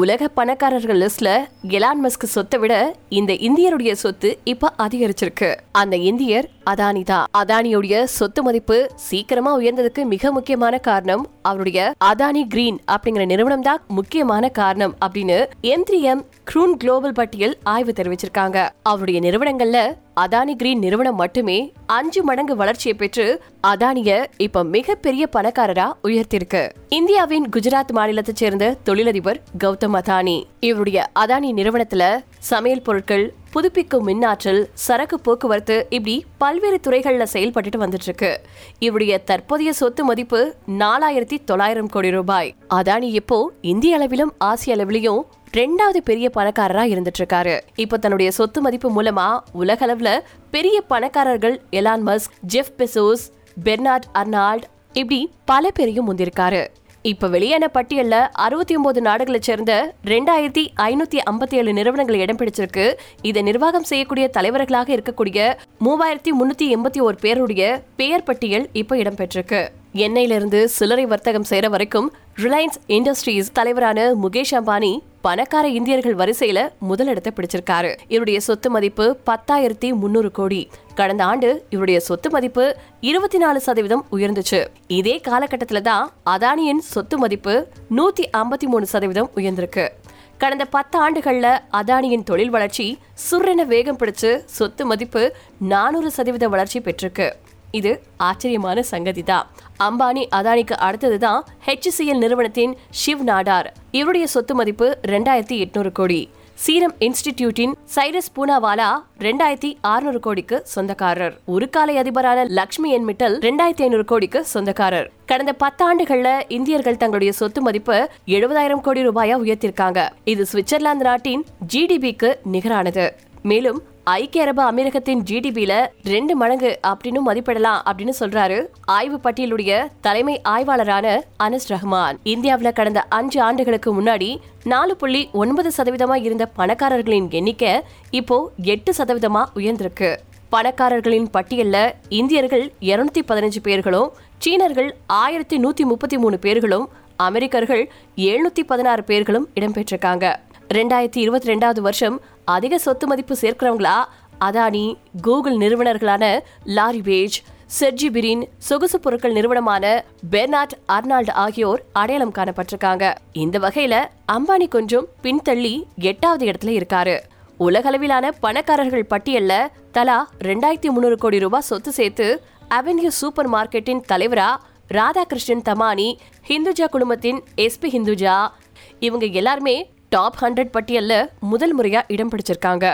உலக பணக்காரர்கள் லிஸ்ட்ல எலான் மஸ்க் சொத்தை விட இந்த இந்தியருடைய சொத்து இப்ப அதிகரிச்சிருக்கு. அந்த இந்தியர் அதானி தான். அதானியுடைய சொத்து மதிப்பு சீக்கிரமா உயர்ந்ததுக்கு மிக முக்கியமான காரணம் அவருடைய அதானி கிரீன் அப்படிங்கிற நிறுவனம் தான் முக்கியமான காரணம் அப்படின்னு எம் க்ரூன் குளோபல் பட்டியல் ஆய்வு தெரிவிச்சிருக்காங்க. அவருடைய நிறுவனங்கள்ல அதானி கிரீன் நிறுவனம் மட்டுமே அஞ்சு மடங்கு வளர்ச்சியை பெற்று அதானிய இப்ப மிகப்பெரிய பணக்காரரா உயர்த்திருக்கு இந்தியாவின் குஜராத் மாநிலத்தை சேர்ந்த தொழிலதிபர் கௌதம் அதானி. இவருடைய அதானி நிறுவனத்துல சமையல் பொருட்கள் புதுப்பிக்கும் மின்னாற்றல் சரக்கு போக்குவரத்து இப்படி பல்வேறு துறைகளில் செயல்பட்டுட்டு வந்துட்டு இருக்கு இவருடைய தற்போதைய சொத்து மதிப்பு நாலாயிரத்தி தொள்ளாயிரம் கோடி ரூபாய். அதானி இப்போ இந்திய அளவிலும் ஆசிய அளவிலையும் ரெண்டாவது பெரிய பணக்காரரா இருந்துட்டு இருக்காரு இப்போ தன்னுடைய சொத்து மதிப்பு மூலமா உலக அளவுல பெரிய பணக்காரர்கள் Elon Musk Jeff Bezos Bernard Arnault இப்படி பல பேரையும் முந்திருக்காரு. இப்ப வெளியான பட்டியல்ல? அறுபத்தி ஒன்பது நாடுகளை சேர்ந்த ரெண்டாயிரத்தி ஐநூத்தி ஐம்பத்தி ஏழு நிறுவனங்கள் இடம் பிடிச்சிருக்கு. இதை நிர்வாகம் செய்யக்கூடிய தலைவர்களாக இருக்கக்கூடிய மூவாயிரத்தி முன்னூத்தி எண்பத்தி ஒரு பேருடைய பெயர் பட்டியல் இப்ப இடம்பெற்றிருக்கு எண்ணெயிலிருந்து சில்லறை வர்த்தகம் செய்யற வரைக்கும் ரிலையன்ஸ் இண்டஸ்ட்ரீஸ் தலைவரான முகேஷ் அம்பானி பணக்கார இந்தியர்கள் வரிசையில முதலிடத்தை பிடிச்சிருக்காரு. இவருடைய சொத்து மதிப்பு பத்தாயிரத்தி முன்னூறு கோடி. கடந்த ஆண்டு இவருடைய சொத்து மதிப்பு இருபத்தி நாலு சதவீதம் உயர்ந்துச்சு. இதே காலகட்டத்தில் தான் அதானியின் சொத்து மதிப்பு நூத்தி ஐம்பத்தி மூணு சதவீதம் உயர்ந்திருக்கு. கடந்த பத்து ஆண்டுகள்ல அதானியின் தொழில் வளர்ச்சி சுர்ரென வேகம் பிடிச்சு சொத்து மதிப்பு நானூறு சதவீத வளர்ச்சி பெற்றிருக்கு. இது ஆச்சரியமான சங்கதி தான் அம்பானி அதானிக்கு அடுத்தது தான் ஹெச்சிஎல் நிறுவனத்தின் ஷிவ் நாடார். இவருடைய சொத்து மதிப்பு ரெண்டாயிரத்தி எட்நூறு கோடி. சீரம் இன்ஸ்டிடியூட்டின் சைரஸ் பூனாவாலா ரெண்டாயிரத்தி அறுநூறு கோடிக்கு சொந்தக்காரர். ஒரு காலை அதிபரான லக்ஷ்மி என் மிட்டல் ரெண்டாயிரத்தி ஐநூறு கோடிக்கு சொந்தக்காரர். கடந்த பத்தாண்டுகள்ல இந்தியர்கள் தங்களுடைய சொத்து மதிப்பு எழுபதாயிரம் கோடி ரூபாயா உயர்த்திருக்காங்க. இது சுவிட்சர்லாந்து நாட்டின் ஜிடிபிக்கு நிகரானது. மேலும் ஐக்கிய அரபு அமீரகத்தின் ஜிடிபியில ரெண்டு மடங்கு அப்படின்னு மதிப்பிடலாம் அப்படின்னு சொல்றாரு. ஆய்வு பட்டியலுடைய தலைமை ஆய்வாளரான அனஸ் ரஹ்மான். இந்தியாவில் கடந்த அஞ்சு ஆண்டுகளுக்கு முன்னாடி நாலு புள்ளி ஒன்பது சதவீதமா இருந்த பணக்காரர்களின் எண்ணிக்கை இப்போ எட்டு சதவீதமா உயர்ந்திருக்கு. பணக்காரர்களின் பட்டியல்ல இந்தியர்கள் இருநூத்தி பதினஞ்சு பேர்களும் சீனர்கள் ஆயிரத்தி நூத்தி முப்பத்தி மூணு பேர்களும் அமெரிக்கர்கள் எழுநூத்தி பதினாறு பேர்களும் இடம்பெற்றிருக்காங்க. ரெண்டாயிரத்தி இருபத்தி ரெண்டாவது வருஷம் அதிக சொத்து மதிப்பு சேர்க்கிறவங்களா? அதானி கூகுள் நிறுவனர்களான லாரி பேஜ் செர்ஜி பிரின் சொகுசு பொருட்கள் நிறுவனமான பெர்னார்ட் அர்னால்டு ஆகியோர் அடையாளம் காணப்பட்டிருக்காங்க. இந்த வகையில அம்பானி கொஞ்சம் பின்தள்ளி எட்டாவது இடத்துல இருக்காரு. உலகளவிலான பணக்காரர்கள் பட்டியல்ல தலா ரெண்டாயிரத்தி முன்னூறு கோடி ரூபாய் சொத்து சேர்த்து அவென்யூ சூப்பர் மார்க்கெட்டின் தலைவரா ராதாகிருஷ்ணன் தமானி ஹிந்துஜா குடும்பத்தின் எஸ்பி ஹிந்துஜா. இவங்க எல்லாருமே டாப் ஹண்ட்ரட் பட்டியல்ல முதல் முறையா இடம் பிடிச்சிருக்காங்க.